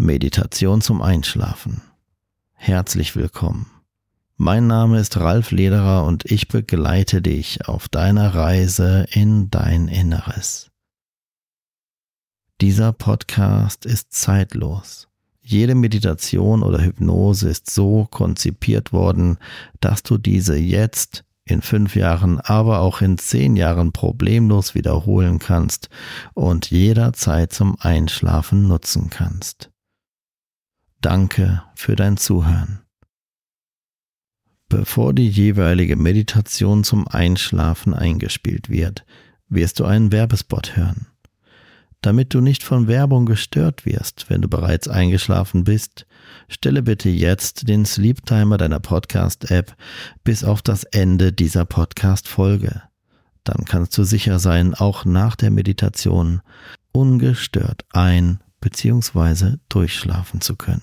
Meditation zum Einschlafen. Herzlich willkommen. Mein Name ist Ralf Lederer und ich begleite dich auf deiner Reise in dein Inneres. Dieser Podcast ist zeitlos. Jede Meditation oder Hypnose ist so konzipiert worden, dass du diese jetzt in fünf Jahren, aber auch in zehn Jahren problemlos wiederholen kannst und jederzeit zum Einschlafen nutzen kannst. Danke für dein Zuhören. Bevor die jeweilige Meditation zum Einschlafen eingespielt wird, wirst du einen Werbespot hören. Damit du nicht von Werbung gestört wirst, wenn du bereits eingeschlafen bist, stelle bitte jetzt den Sleep Timer deiner Podcast-App bis auf das Ende dieser Podcast-Folge. Dann kannst du sicher sein, auch nach der Meditation ungestört ein- bzw. durchschlafen zu können.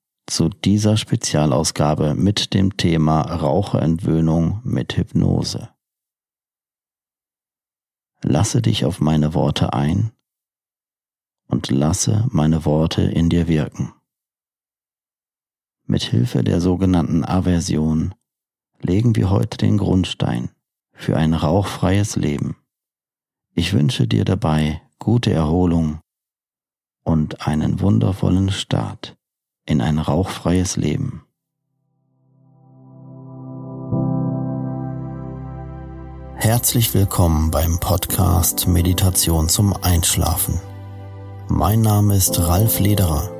zu dieser Spezialausgabe mit dem Thema Raucherentwöhnung mit Hypnose. Lasse dich auf meine Worte ein und lasse meine Worte in dir wirken. Mit Hilfe der sogenannten Aversion legen wir heute den Grundstein für ein rauchfreies Leben. Ich wünsche dir dabei gute Erholung und einen wundervollen Start in ein rauchfreies Leben. Herzlich willkommen beim Podcast Meditation zum Einschlafen. Mein Name ist Ralf Lederer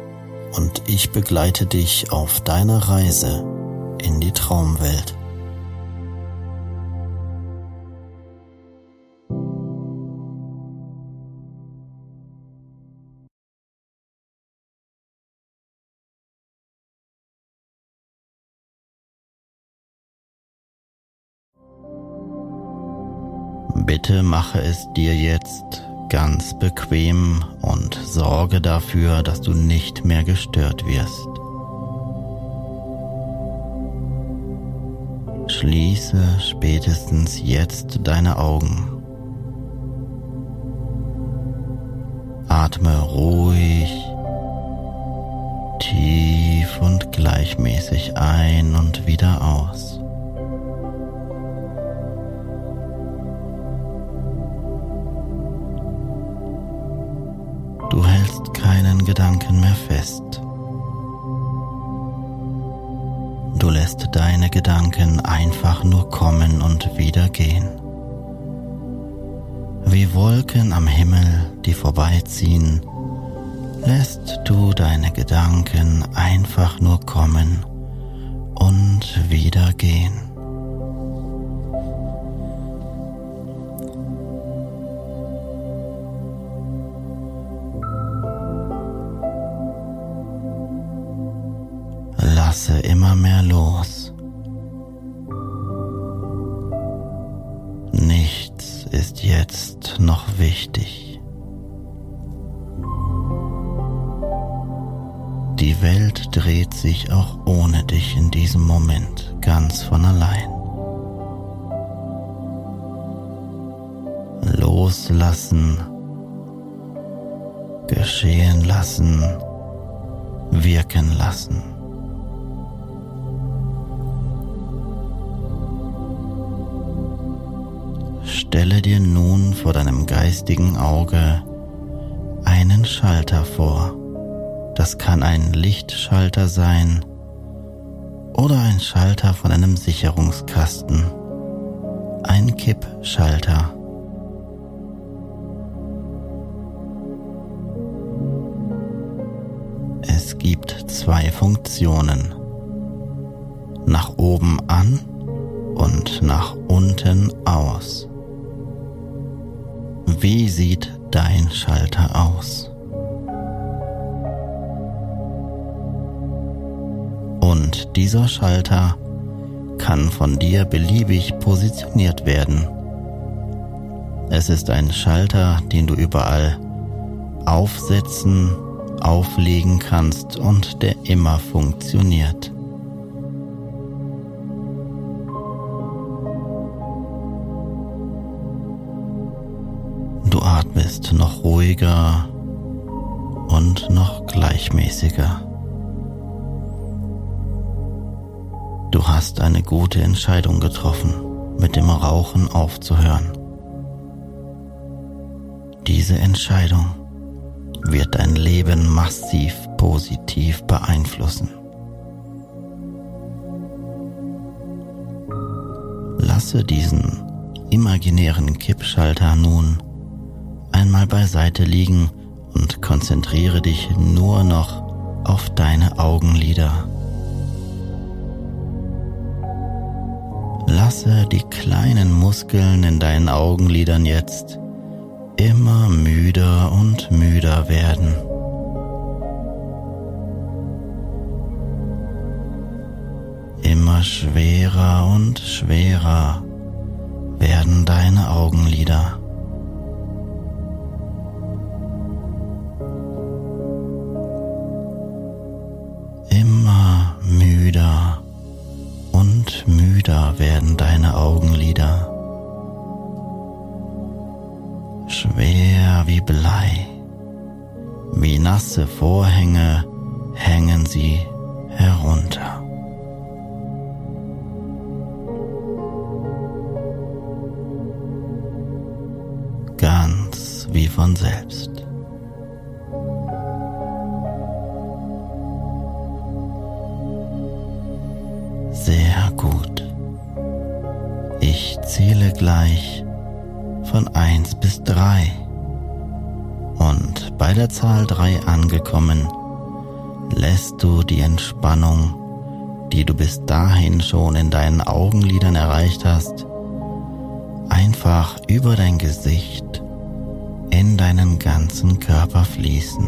und ich begleite dich auf deiner Reise in die Traumwelt. Bitte mache es dir jetzt ganz bequem und sorge dafür, dass du nicht mehr gestört wirst. Schließe spätestens jetzt deine Augen. Atme ruhig, tief und gleichmäßig ein und wieder aus. Du hältst keinen Gedanken mehr fest. Du lässt deine Gedanken einfach nur kommen und wieder gehen. Wie Wolken am Himmel, die vorbeiziehen, lässt du deine Gedanken einfach nur kommen und wieder gehen. Welt dreht sich auch ohne dich in diesem Moment ganz von allein. Loslassen, geschehen lassen, wirken lassen. Stelle dir nun vor deinem geistigen Auge einen Schalter vor. Das kann ein Lichtschalter sein oder ein Schalter von einem Sicherungskasten, ein Kippschalter. Es gibt zwei Funktionen. Nach oben an und nach unten aus. Wie sieht dein Schalter aus? Und dieser Schalter kann von dir beliebig positioniert werden. Es ist ein Schalter, den du überall aufsetzen, auflegen kannst und der immer funktioniert. Du atmest noch ruhiger und noch gleichmäßiger. Du hast eine gute Entscheidung getroffen, mit dem Rauchen aufzuhören. Diese Entscheidung wird dein Leben massiv positiv beeinflussen. Lasse diesen imaginären Kippschalter nun einmal beiseite liegen und konzentriere dich nur noch auf deine Augenlider. Lasse die kleinen Muskeln in deinen Augenlidern jetzt immer müder und müder werden. Immer schwerer und schwerer werden deine Augenlider. Schwer wie nasse Vorhänge hängen sie herunter. Ganz wie von selbst. Sehr gut. Ich zähle gleich von 1 bis 3. Und bei der Zahl 3 angekommen, lässt du die Entspannung, die du bis dahin schon in deinen Augenlidern erreicht hast, einfach über dein Gesicht in deinen ganzen Körper fließen.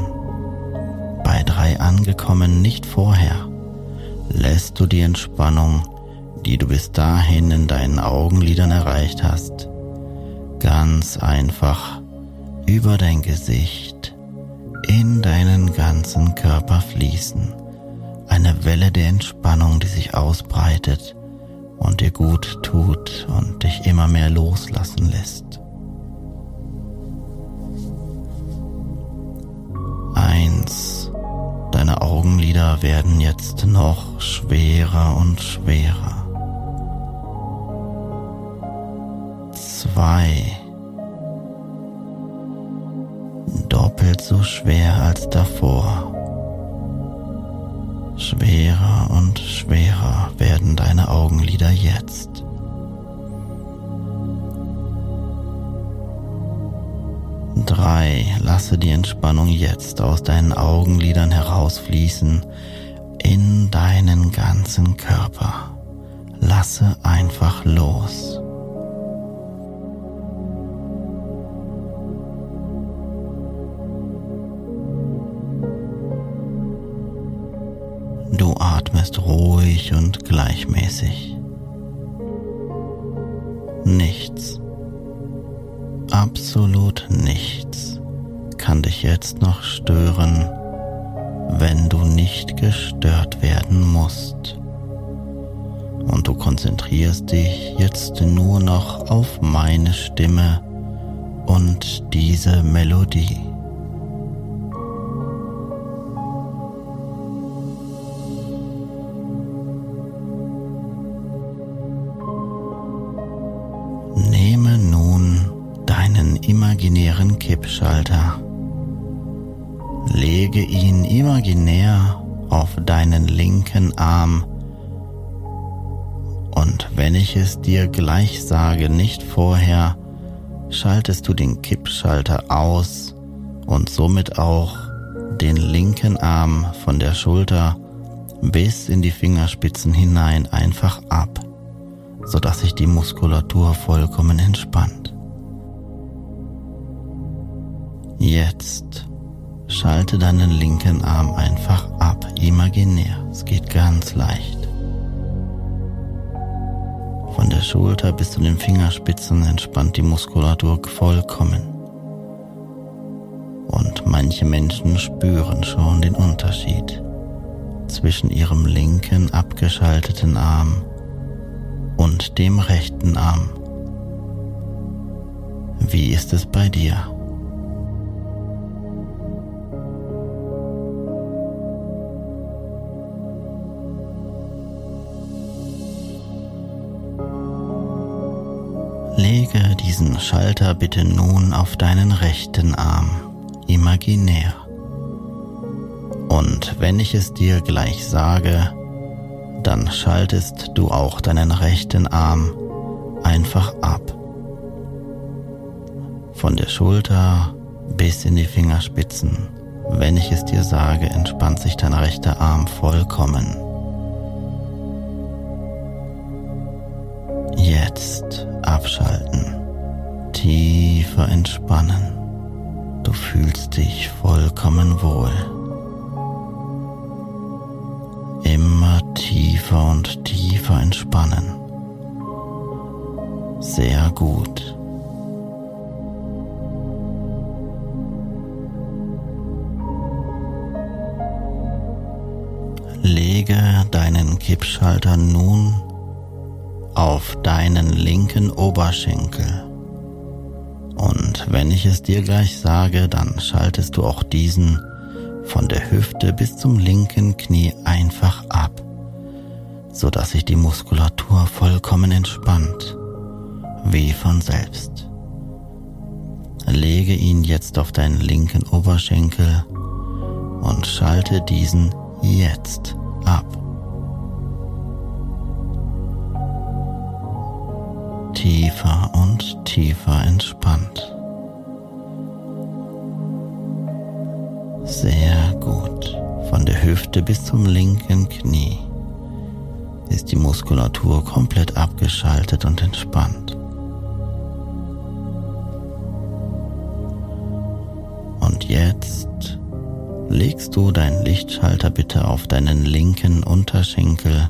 Bei 3 angekommen, nicht vorher, lässt du die Entspannung, die du bis dahin in deinen Augenlidern erreicht hast, ganz einfach über dein Gesicht in deinen ganzen Körper fließen. Eine Welle der Entspannung, die sich ausbreitet und dir gut tut und dich immer mehr loslassen lässt. Eins. Deine Augenlider werden jetzt noch schwerer und schwerer. Zwei. Doppelt so schwer als davor. Schwerer und schwerer werden deine Augenlider jetzt. Drei. Lasse die Entspannung jetzt aus deinen Augenlidern herausfließen in deinen ganzen Körper. Lasse einfach los. Ruhig und gleichmäßig. Nichts, absolut nichts kann dich jetzt noch stören, wenn du nicht gestört werden musst. Und du konzentrierst dich jetzt nur noch auf meine Stimme und diese Melodie. Imaginären Kippschalter. Lege ihn imaginär auf deinen linken Arm und wenn ich es dir gleich sage, nicht vorher, schaltest du den Kippschalter aus und somit auch den linken Arm von der Schulter bis in die Fingerspitzen hinein einfach ab, sodass sich die Muskulatur vollkommen entspannt. Jetzt schalte deinen linken Arm einfach ab, imaginär. Es geht ganz leicht. Von der Schulter bis zu den Fingerspitzen entspannt die Muskulatur vollkommen. Und manche Menschen spüren schon den Unterschied zwischen ihrem linken abgeschalteten Arm und dem rechten Arm. Wie ist es bei dir? Lege diesen Schalter bitte nun auf deinen rechten Arm, imaginär. Und wenn ich es dir gleich sage, dann schaltest du auch deinen rechten Arm einfach ab. Von der Schulter bis in die Fingerspitzen. Wenn ich es dir sage, entspannt sich dein rechter Arm vollkommen. Jetzt abschalten, tiefer entspannen. Du fühlst dich vollkommen wohl. Immer tiefer und tiefer entspannen. Sehr gut. Lege deinen Kippschalter nun auf deinen linken Oberschenkel. Und wenn ich es dir gleich sage, dann schaltest du auch diesen von der Hüfte bis zum linken Knie einfach ab, so dass sich die Muskulatur vollkommen entspannt, wie von selbst. Lege ihn jetzt auf deinen linken Oberschenkel und schalte diesen jetzt ab. Tiefer und tiefer entspannt. Sehr gut. Von der Hüfte bis zum linken Knie ist die Muskulatur komplett abgeschaltet und entspannt. Und jetzt legst du deinen Lichtschalter bitte auf deinen linken Unterschenkel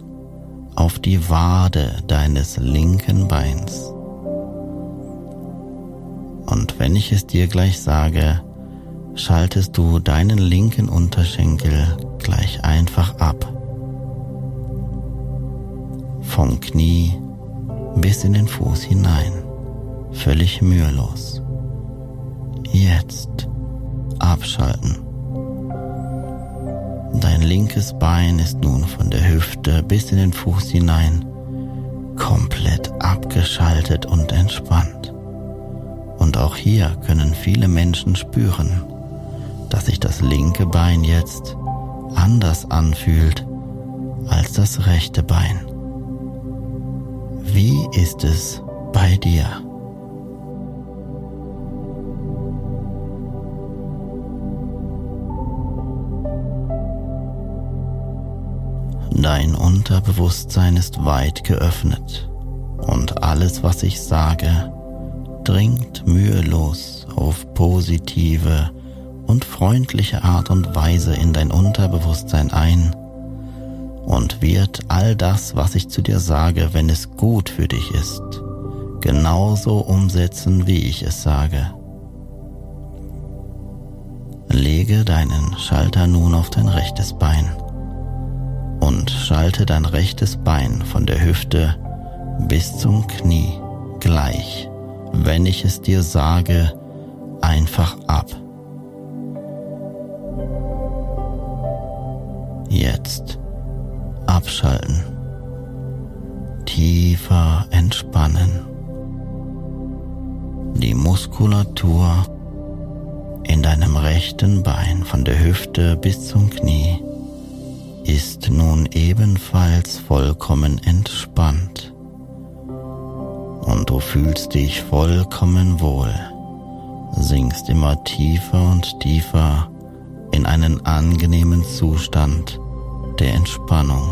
auf die Wade deines linken Beins. Und wenn ich es dir gleich sage, schaltest du deinen linken Unterschenkel gleich einfach ab. Vom Knie bis in den Fuß hinein, völlig mühelos. Jetzt abschalten. Dein linkes Bein ist nun von der Hüfte bis in den Fuß hinein komplett abgeschaltet und entspannt. Und auch hier können viele Menschen spüren, dass sich das linke Bein jetzt anders anfühlt als das rechte Bein. Wie ist es bei dir? Unterbewusstsein ist weit geöffnet und alles, was ich sage, dringt mühelos auf positive und freundliche Art und Weise in dein Unterbewusstsein ein und wird all das, was ich zu dir sage, wenn es gut für dich ist, genauso umsetzen, wie ich es sage. Lege deinen Schalter nun auf dein rechtes Bein und schalte dein rechtes Bein von der Hüfte bis zum Knie gleich, wenn ich es dir sage, einfach ab. Jetzt abschalten, tiefer entspannen, die Muskulatur in deinem rechten Bein von der Hüfte bis zum Knie ist nun ebenfalls vollkommen entspannt und du fühlst dich vollkommen wohl, sinkst immer tiefer und tiefer in einen angenehmen Zustand der Entspannung.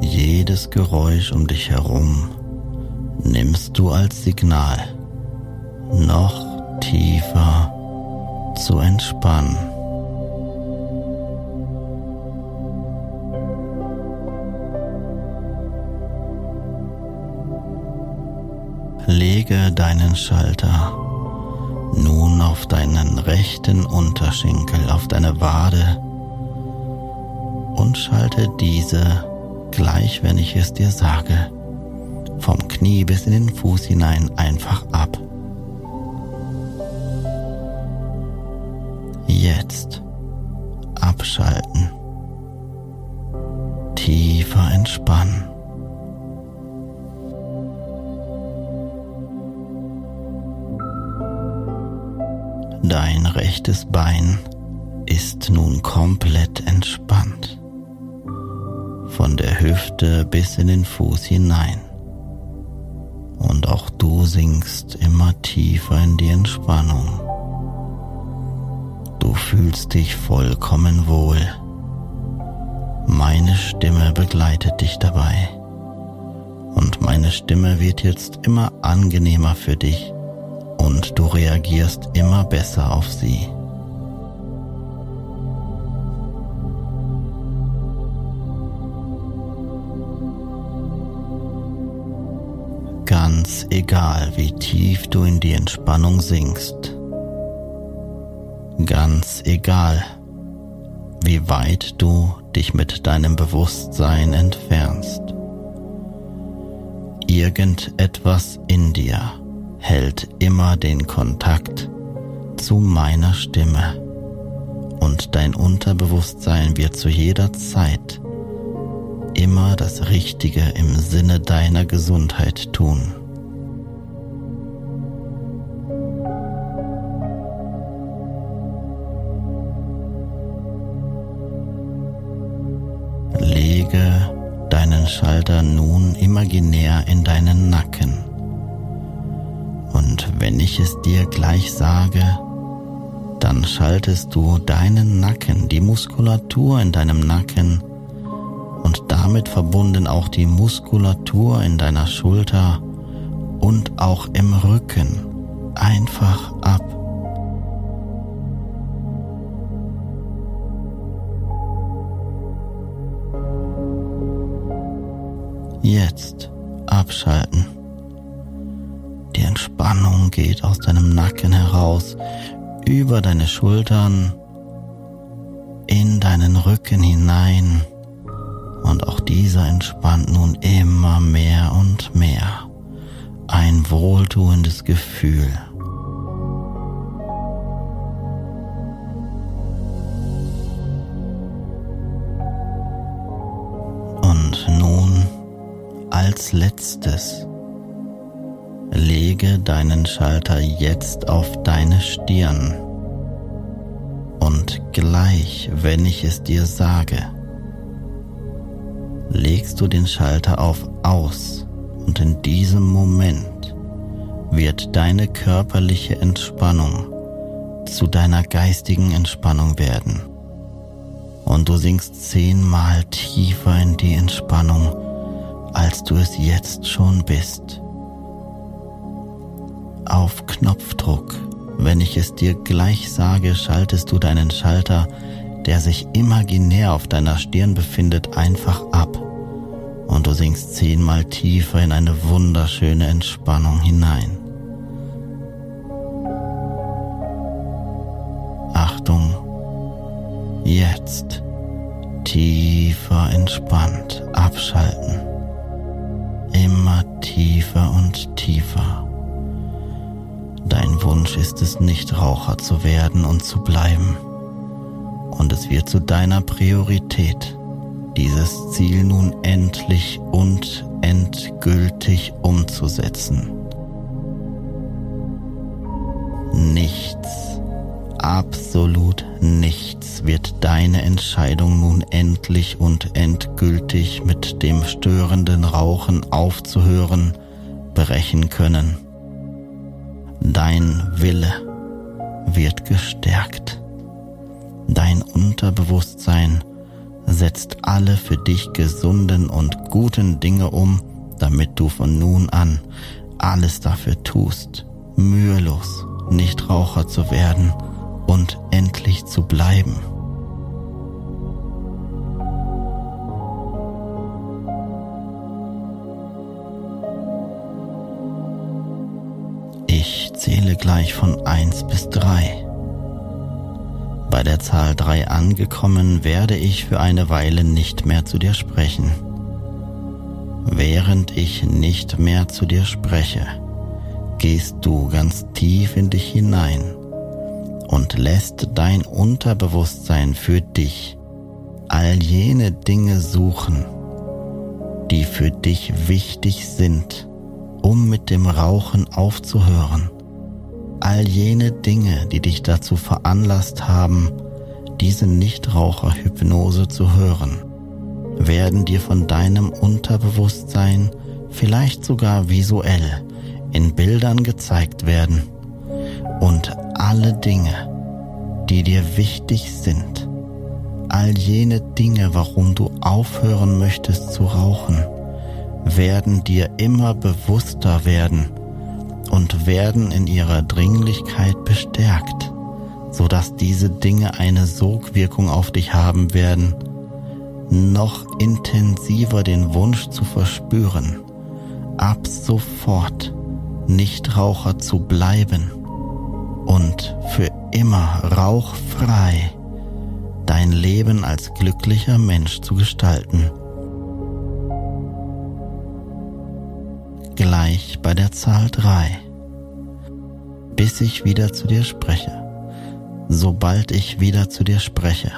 Jedes Geräusch um dich herum nimmst du als Signal, noch tiefer zu entspannen. Lege deinen Schalter nun auf deinen rechten Unterschenkel, auf deine Wade und schalte diese gleich, wenn ich es dir sage, vom Knie bis in den Fuß hinein einfach ab. Jetzt abschalten. Tiefer entspannen. Dein rechtes Bein ist nun komplett entspannt. Von der Hüfte bis in den Fuß hinein und auch du sinkst immer tiefer in die Entspannung. Fühlst dich vollkommen wohl. Meine Stimme begleitet dich dabei. Und meine Stimme wird jetzt immer angenehmer für dich und du reagierst immer besser auf sie. ganz egal, wie tief du in die Entspannung sinkst. Ganz egal, wie weit du dich mit deinem Bewusstsein entfernst. Irgendetwas in dir hält immer den Kontakt zu meiner Stimme und dein Unterbewusstsein wird zu jeder Zeit immer das Richtige im Sinne deiner Gesundheit tun. Imaginär in deinen Nacken. Und wenn ich es dir gleich sage, dann schaltest du deinen Nacken, die Muskulatur in deinem Nacken und damit verbunden auch die Muskulatur in deiner Schulter und auch im Rücken einfach ab. Jetzt abschalten. Die Entspannung geht aus deinem Nacken heraus, über deine Schultern, in deinen Rücken hinein und auch dieser entspannt nun immer mehr und mehr. Ein wohltuendes Gefühl. Als letztes lege deinen Schalter jetzt auf deine Stirn. Und gleich, wenn ich es dir sage, legst du den Schalter auf Aus und in diesem Moment wird deine körperliche Entspannung zu deiner geistigen Entspannung werden. Und du sinkst zehnmal tiefer in die Entspannung, als du es jetzt schon bist. Auf Knopfdruck, wenn ich es dir gleich sage, schaltest du deinen Schalter der sich imaginär auf deiner Stirn befindet, einfach ab und du sinkst zehnmal tiefer in eine wunderschöne Entspannung hinein. Achtung, jetzt tiefer entspannt, abschalten, immer tiefer und tiefer. Dein Wunsch ist es nicht Raucher zu werden und zu bleiben. Und es wird zu deiner Priorität, dieses Ziel nun endlich und endgültig umzusetzen. Nichts absolut nichts wird deine Entscheidung nun endlich und endgültig mit dem störenden Rauchen aufzuhören brechen können. Dein Wille wird gestärkt. Dein Unterbewusstsein setzt alle für dich gesunden und guten Dinge um, damit du von nun an alles dafür tust, mühelos Nichtraucher zu werden und endlich zu bleiben. Ich zähle gleich von eins bis drei. Bei der Zahl drei angekommen werde ich für eine Weile nicht mehr zu dir sprechen. Während ich nicht mehr zu dir spreche, gehst du ganz tief in dich hinein und lässt dein Unterbewusstsein für dich all jene Dinge suchen, die für dich wichtig sind, um mit dem Rauchen aufzuhören. All jene Dinge, die dich dazu veranlasst haben, diese Nichtraucherhypnose zu hören werden dir von deinem Unterbewusstsein vielleicht sogar visuell in Bildern gezeigt werden und alle Dinge, die dir wichtig sind, all jene Dinge, warum du aufhören möchtest zu rauchen, werden dir immer bewusster werden und werden in ihrer Dringlichkeit bestärkt, so dass diese Dinge eine Sogwirkung auf dich haben werden, noch intensiver den Wunsch zu verspüren, ab sofort Nichtraucher zu bleiben und für immer rauchfrei dein Leben als glücklicher Mensch zu gestalten. Gleich bei der Zahl drei, bis ich wieder zu dir spreche, sobald ich wieder zu dir spreche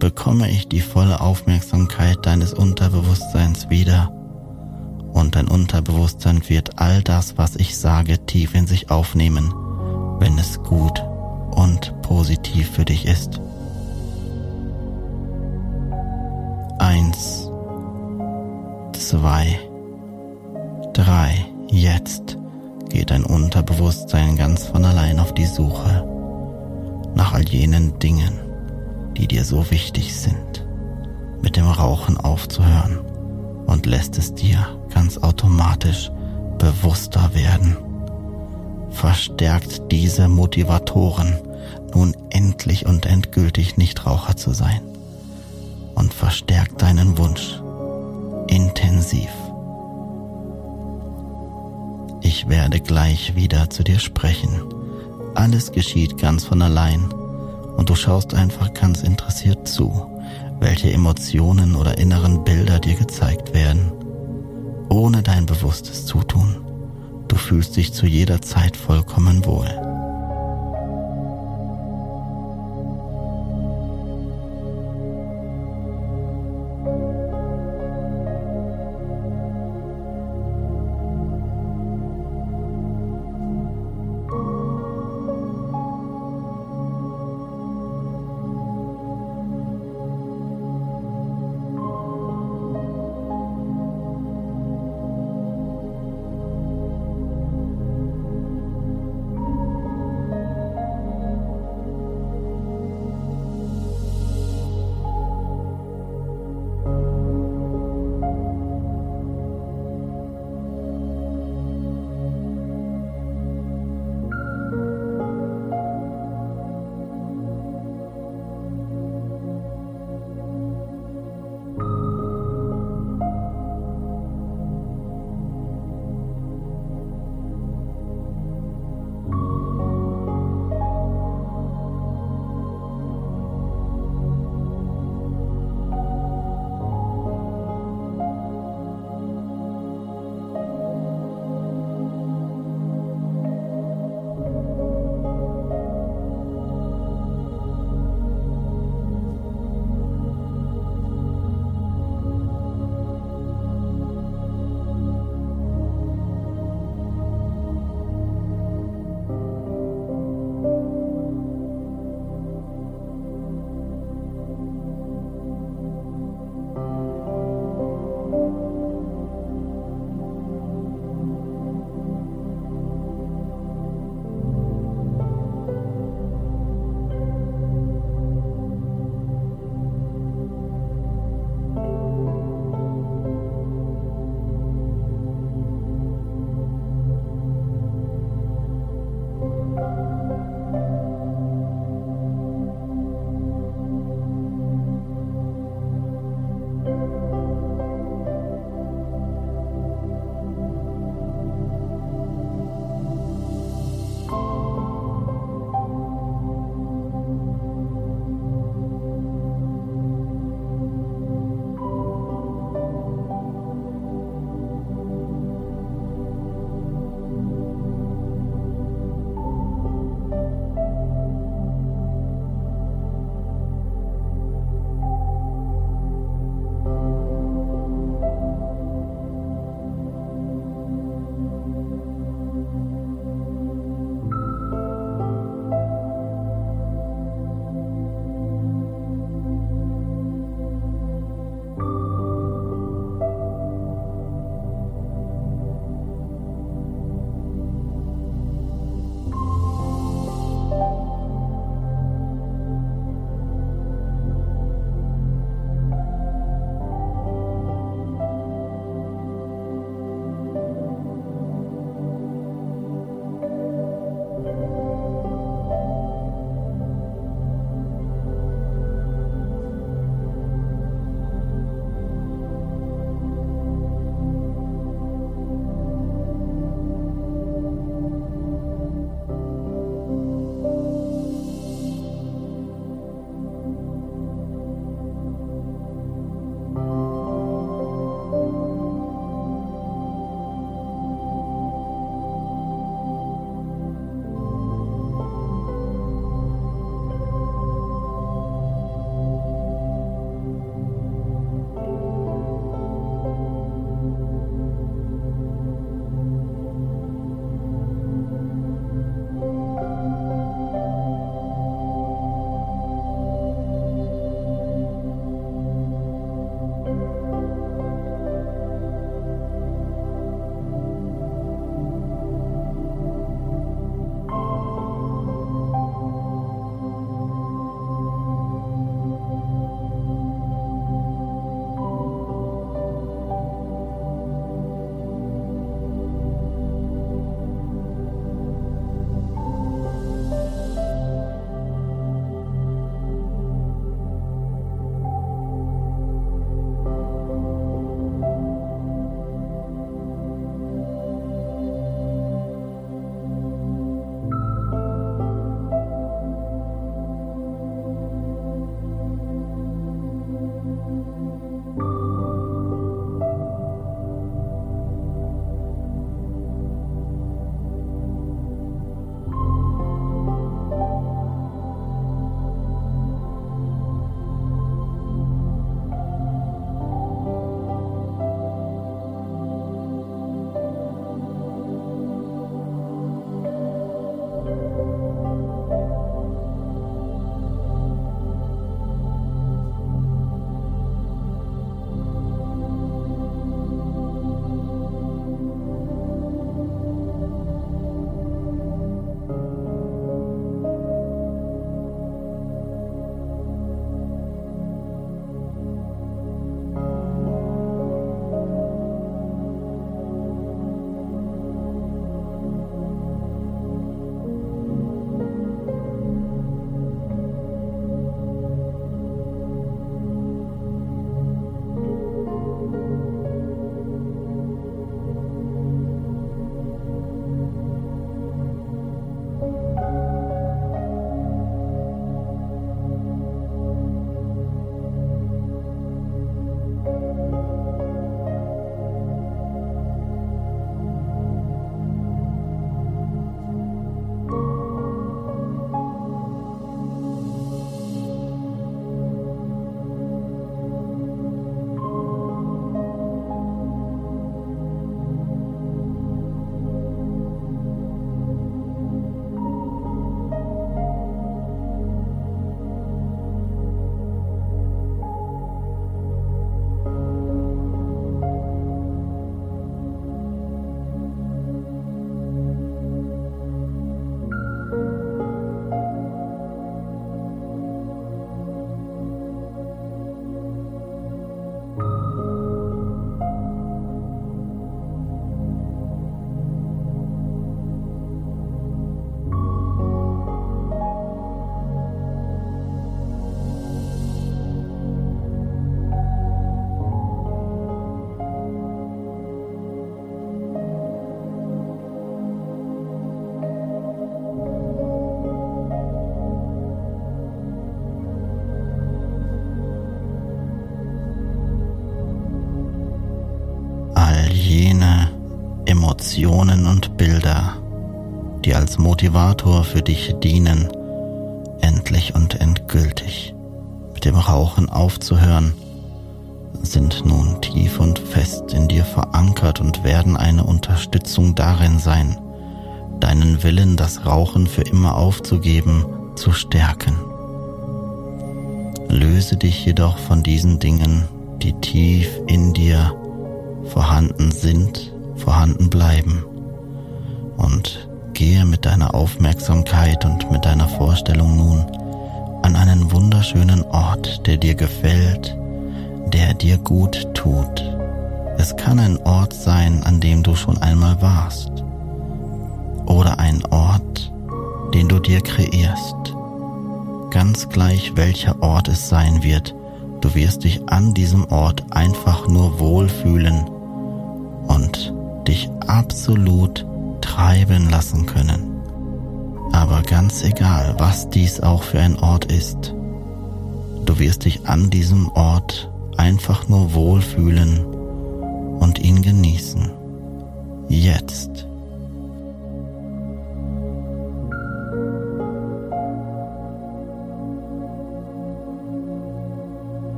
bekomme ich die volle Aufmerksamkeit deines Unterbewusstseins wieder. Und dein Unterbewusstsein wird all das, was ich sage, tief in sich aufnehmen, wenn es gut und positiv für dich ist. Eins, zwei, drei, jetzt geht dein Unterbewusstsein ganz von allein auf die Suche nach all jenen Dingen, die dir so wichtig sind, mit dem Rauchen aufzuhören und lässt es dir ganz automatisch bewusster werden. Verstärkt diese Motivatoren, nun endlich und endgültig Nichtraucher zu sein und verstärkt deinen Wunsch intensiv. Ich werde gleich wieder zu dir sprechen. Alles geschieht ganz von allein und du schaust einfach ganz interessiert zu, welche Emotionen oder inneren Bilder dir gezeigt werden, ohne dein bewusstes Zutun. Du fühlst dich zu jeder Zeit vollkommen wohl. Visionen und Bilder, die als Motivator für dich dienen, endlich und endgültig mit dem Rauchen aufzuhören, sind nun tief und fest in dir verankert und werden eine Unterstützung darin sein, deinen Willen, das Rauchen für immer aufzugeben, zu stärken. Löse dich jedoch von diesen Dingen, die tief in dir vorhanden sind, vorhanden bleiben und gehe mit deiner Aufmerksamkeit und mit deiner Vorstellung nun an einen wunderschönen Ort, der dir gefällt, der dir gut tut. Es kann ein Ort sein, an dem du schon einmal warst. Oder ein Ort, den du dir kreierst. Ganz gleich welcher Ort es sein wird, du wirst dich an diesem Ort einfach nur wohlfühlen und dich absolut treiben lassen können. Aber ganz egal, was dies auch für ein Ort ist, du wirst dich an diesem Ort einfach nur wohlfühlen und ihn genießen. Jetzt.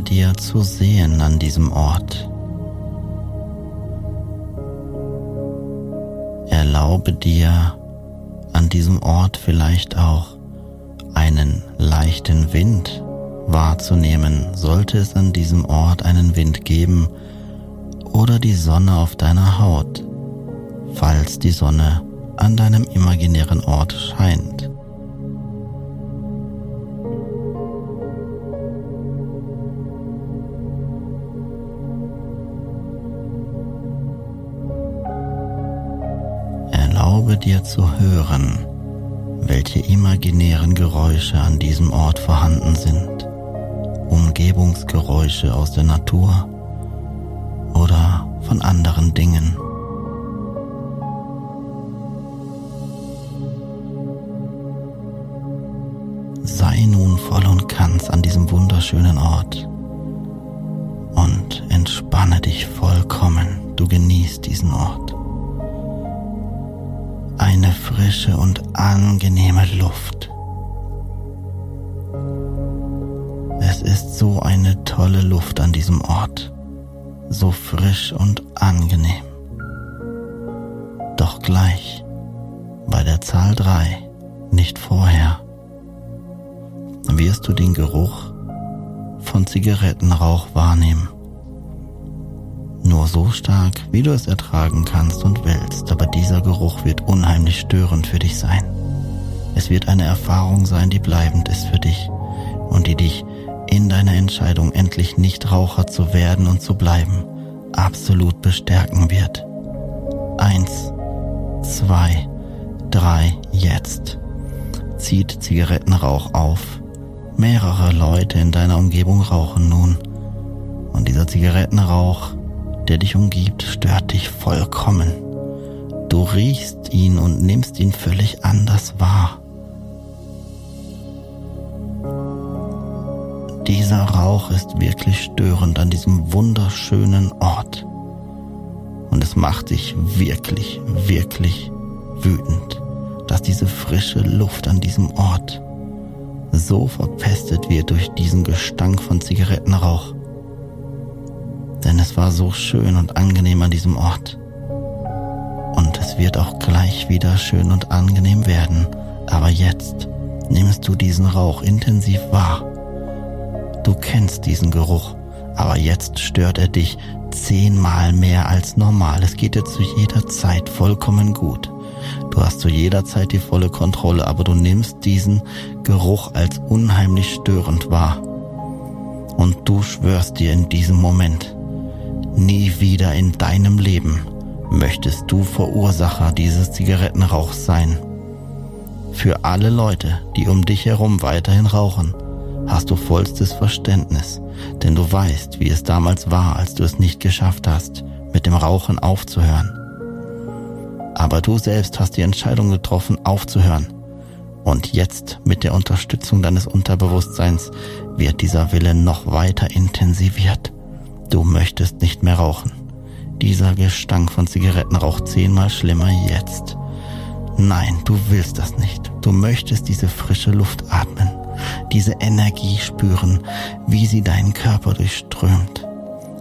Dir zu sehen an diesem Ort. Erlaube dir an diesem Ort vielleicht auch einen leichten Wind wahrzunehmen, sollte es an diesem Ort einen Wind geben, oder die Sonne auf deiner Haut, falls die Sonne an deinem imaginären Ort scheint. Dir zu hören, welche imaginären Geräusche an diesem Ort vorhanden sind. Umgebungsgeräusche aus der Natur oder von anderen Dingen. Sei nun voll und ganz an diesem wunderschönen Ort und entspanne dich vollkommen. Du genießt diesen Ort. Eine frische und angenehme Luft. Es ist so eine tolle Luft an diesem Ort, so frisch und angenehm. Doch gleich bei der Zahl drei, nicht vorher wirst du den Geruch von Zigarettenrauch wahrnehmen. So stark, wie du es ertragen kannst und willst, aber dieser Geruch wird unheimlich störend für dich sein. Es wird eine Erfahrung sein, die bleibend ist für dich und die dich in deiner Entscheidung endlich nicht Raucher zu werden und zu bleiben absolut bestärken wird. Eins, zwei, drei, jetzt. Zieht Zigarettenrauch auf Mehrere Leute in deiner Umgebung rauchen nun. Und dieser Zigarettenrauch, der dich umgibt, stört dich vollkommen. Du riechst ihn und nimmst ihn völlig anders wahr. Dieser Rauch ist wirklich störend an diesem wunderschönen Ort. Und es macht dich wirklich, wirklich wütend, dass diese frische Luft an diesem Ort so verpestet wird durch diesen Gestank von Zigarettenrauch. Denn es war so schön und angenehm an diesem Ort. Und es wird auch gleich wieder schön und angenehm werden. Aber jetzt nimmst du diesen Rauch intensiv wahr. Du kennst diesen Geruch, aber jetzt stört er dich zehnmal mehr als normal. Es geht dir zu jeder Zeit vollkommen gut. Du hast zu jeder Zeit die volle Kontrolle, aber du nimmst diesen Geruch als unheimlich störend wahr. Und du schwörst dir in diesem Moment, nie wieder in deinem Leben möchtest du Verursacher dieses Zigarettenrauchs sein. Für alle Leute, die um dich herum weiterhin rauchen, hast du vollstes Verständnis, denn du weißt, wie es damals war, als du es nicht geschafft hast, mit dem Rauchen aufzuhören. Aber du selbst hast die Entscheidung getroffen, aufzuhören. Und jetzt, mit der Unterstützung deines Unterbewusstseins, wird dieser Wille noch weiter intensiviert. Du möchtest nicht mehr rauchen. Dieser Gestank von Zigarettenrauch zehnmal schlimmer jetzt. Nein, du willst das nicht. Du möchtest diese frische Luft atmen, diese Energie spüren, wie sie deinen Körper durchströmt.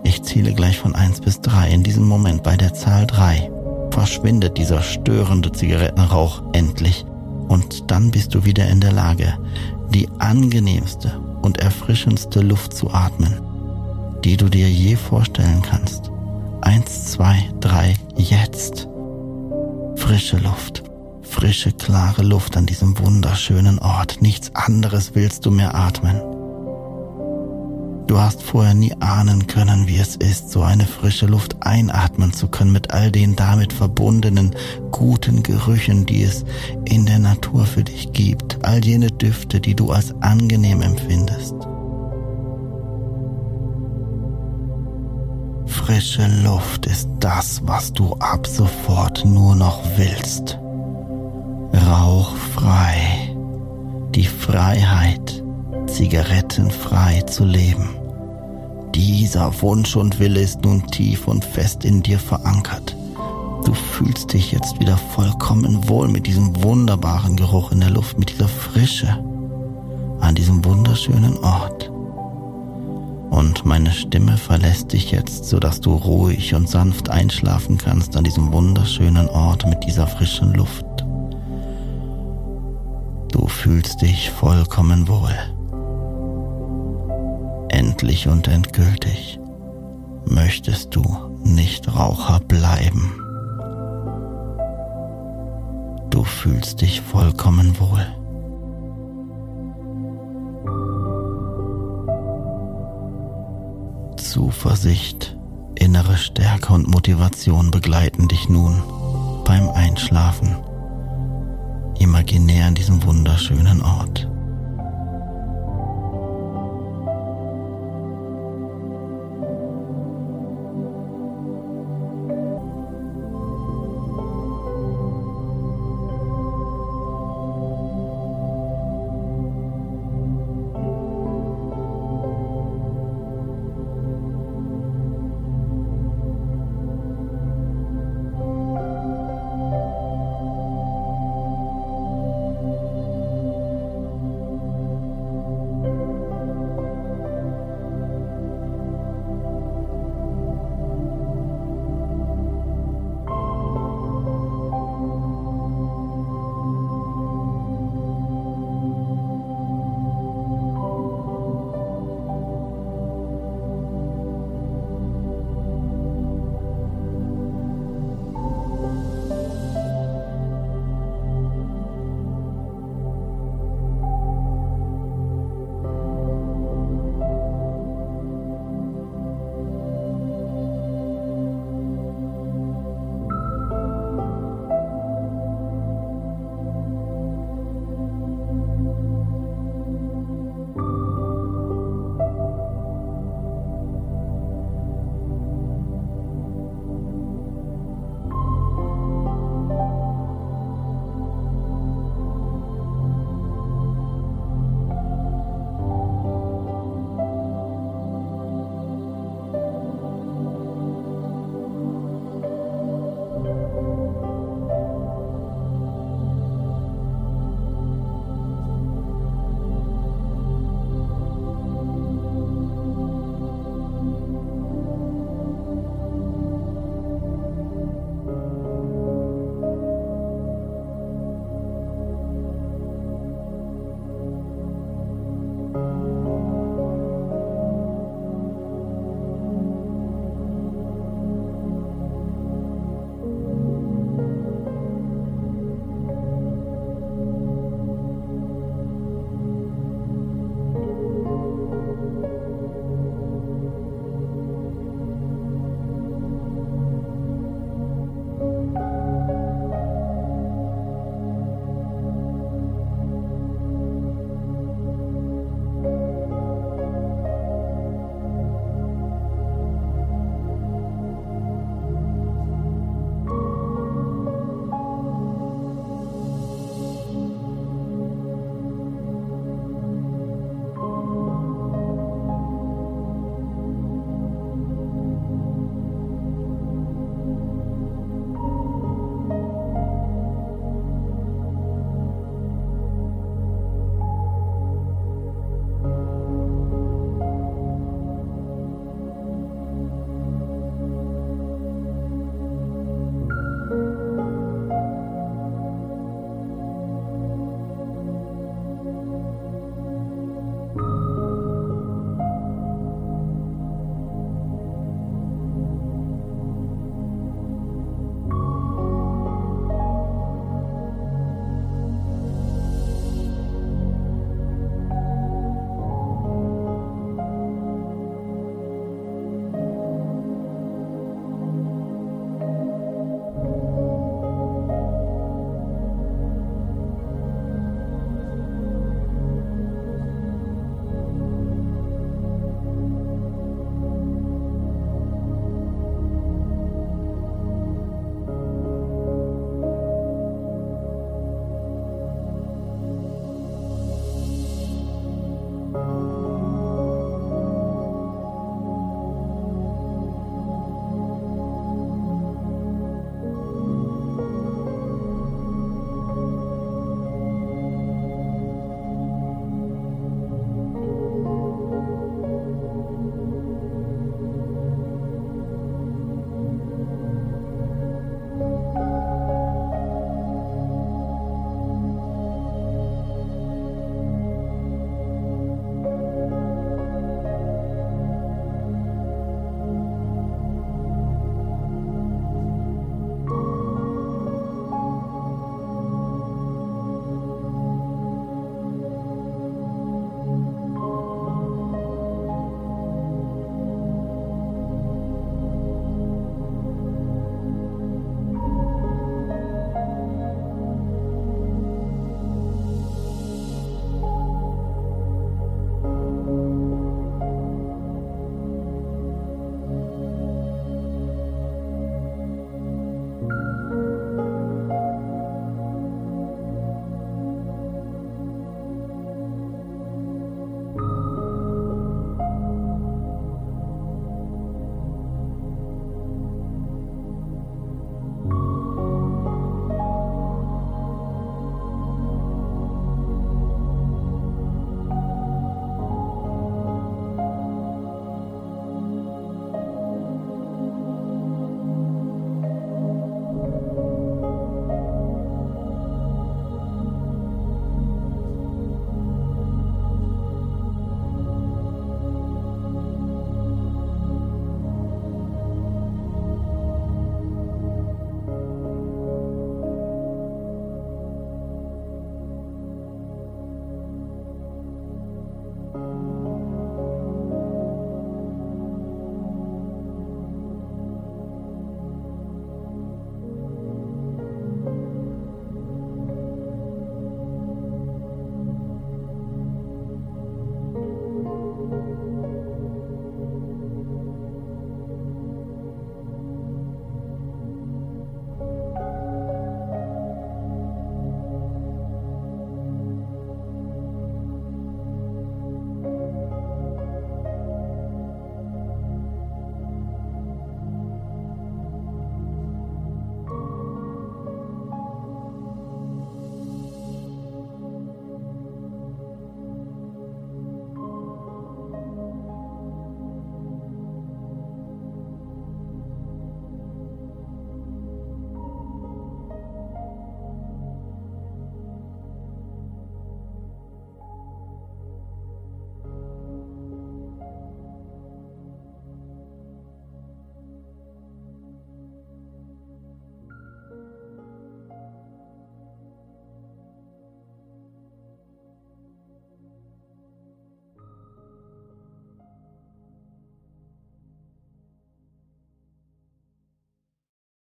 Ich zähle gleich von eins bis drei. In diesem Moment bei der Zahl drei verschwindet dieser störende Zigarettenrauch endlich und dann bist du wieder in der Lage, die angenehmste und erfrischendste Luft zu atmen, die du dir je vorstellen kannst. Eins, zwei, drei, jetzt. Frische Luft, frische, klare Luft an diesem wunderschönen Ort. Nichts anderes willst du mehr atmen. Du hast vorher nie ahnen können, wie es ist, so eine frische Luft einatmen zu können mit all den damit verbundenen guten Gerüchen, die es in der Natur für dich gibt, all jene Düfte, die du als angenehm empfindest. Frische Luft ist das, was du ab sofort nur noch willst. Rauchfrei. Die Freiheit, zigarettenfrei zu leben. Dieser Wunsch und Wille ist nun tief und fest in dir verankert. Du fühlst dich jetzt wieder vollkommen wohl mit diesem wunderbaren Geruch in der Luft, mit dieser Frische an diesem wunderschönen Ort. Und meine Stimme verlässt dich jetzt, sodass du ruhig und sanft einschlafen kannst an diesem wunderschönen Ort mit dieser frischen Luft. Du fühlst dich vollkommen wohl endlich und endgültig möchtest du nicht Raucher bleiben. Du fühlst dich vollkommen wohl. Zuversicht, innere Stärke und Motivation begleiten dich nun beim Einschlafen, imaginär an diesem wunderschönen Ort.